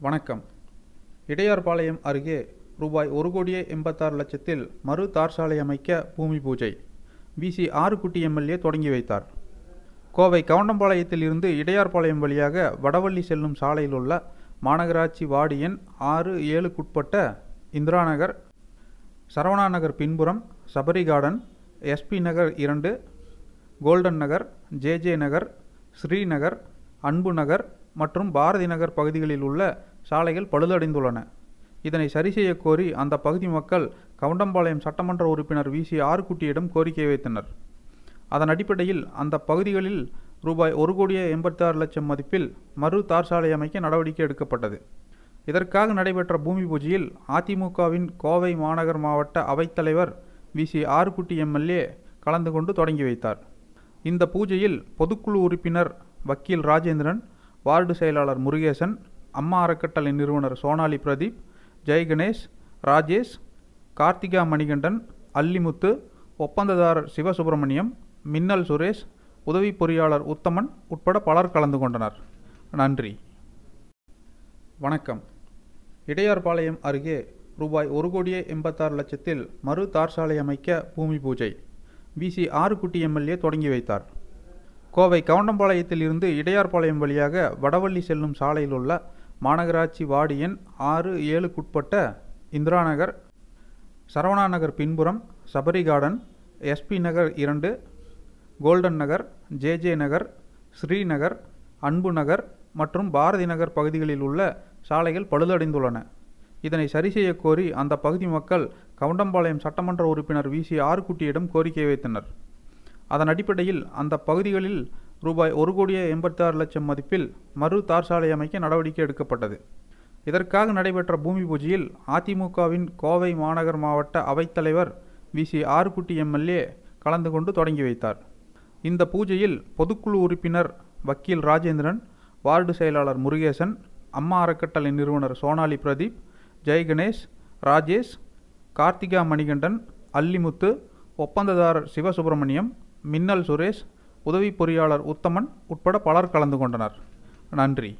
வணக்கம். இடையார்பாளையம் அருகே ரூபாய் ஒரு கோடியே எண்பத்தாறு லட்சத்தில் மறு தார் சாலை அமைக்க பூமி பூஜை. பிசி ஆறுக்குட்டி எம்எல்ஏ தொடங்கி வைத்தார். கோவை கவுண்டம்பாளையத்தில் இருந்து இடையார்பாளையம் வழியாக வடவள்ளி செல்லும் சாலையில் உள்ள மாநகராட்சி வார்டு எண் ஆறு ஏழுக்குட்பட்ட இந்திரா நகர் சரவணா நகர் பின்புறம் சபரி கார்டன் எஸ்பி நகர் இரண்டு Golden Nagar J J Nagar Srinagar Anbu Nagar மற்றும் பாரதி நகர் பகுதிகளில் உள்ள சாலைகள் பழுதடைந்துள்ளன. இதனை சரி செய்ய கோரி அந்த பகுதி மக்கள் கவுண்டம்பாளையம் சட்டமன்ற உறுப்பினர் வி. சி. ஆறுக்குட்டியிடம் கோரிக்கை வைத்தனர். அதன் அடிப்படையில் அந்த பகுதிகளில் ரூபாய் ஒரு கோடியே எண்பத்தி ஆறு லட்சம் மதிப்பில் மறு தார் சாலை அமைக்க நடவடிக்கை எடுக்கப்பட்டது. இதற்காக நடைபெற்ற பூமி பூஜையில் அதிமுகவின் கோவை மாநகர் மாவட்ட அவைத்தலைவர் வி. சி. ஆறுக்குட்டி எம்எல்ஏ கலந்து கொண்டு தொடங்கி வைத்தார். இந்த பூஜையில் பொதுக்குழு உறுப்பினர் வக்கீல் ராஜேந்திரன் வார்டு செயலாளர் முருகேசன் அம்மா அறக்கட்டளை நிறுவனர் சோனாலி பிரதீப் ஜெய் கணேஷ் ராஜேஷ் கார்த்திகா மணிகண்டன் அல்லிமுத்து ஒப்பந்ததாரர் சிவசுப்பிரமணியம் மின்னல் சுரேஷ் உதவி பொறியாளர் உத்தமன் உட்பட பலர் கலந்து கொண்டனர். நன்றி. வணக்கம். இடையார்பாளையம் அருகே ரூபாய் ஒரு கோடியே எண்பத்தாறு லட்சத்தில் மறு தார் சாலை அமைக்க பூமி பூஜை. பிசி ஆறுக்குட்டி எம்எல்ஏ தொடங்கி வைத்தார். கோவை கவுண்டம்பாளையத்தில் இருந்து இடையார்பாளையம் வழியாக வடவள்ளி செல்லும் சாலையில் உள்ள மாநகராட்சி வார்டு எண் ஆறு ஏழுக்குட்பட்ட இந்திரா நகர் சரவணா நகர் பின்புறம் சபரி கார்டன் எஸ்பி நகர் இரண்டு Golden Nagar J J Nagar Srinagar Anbu Nagar மற்றும் பாரதி நகர் பகுதிகளில் உள்ள சாலைகள் பழுதடைந்துள்ளன. இதனை சரி செய்ய கோரி அந்த பகுதி மக்கள் கவுண்டம்பாளையம் சட்டமன்ற உறுப்பினர் வி சி ஆறுக்குட்டியிடம் கோரிக்கை வைத்தனர். அதன் அடிப்படையில் அந்த பகுதிகளில் ரூபாய் ஒரு கோடியே எண்பத்தாறு லட்சம் மதிப்பில் மறு தார் சாலை அமைக்க நடவடிக்கை எடுக்கப்பட்டது. இதற்காக நடைபெற்ற பூமி பூஜையில் அதிமுகவின் கோவை மாநகர் மாவட்ட அவைத்தலைவர் வி. சி. ஆறுக்குட்டி எம்எல்ஏ கலந்து கொண்டு தொடங்கி வைத்தார். இந்த பூஜையில் பொதுக்குழு உறுப்பினர் வக்கீல் ராஜேந்திரன் வார்டு செயலாளர் முருகேசன் அம்மா அறக்கட்டளை நிறுவனர் சோனாலி பிரதீப் ஜெய் கணேஷ் ராஜேஷ் கார்த்திகா மணிகண்டன் அல்லிமுத்து ஒப்பந்ததாரர் சிவசுப்பிரமணியம் மின்னல் சுரேஷ் உதவி பொறியாளர் உத்தமன் உட்பட பலர் கலந்து கொண்டனர். நன்றி.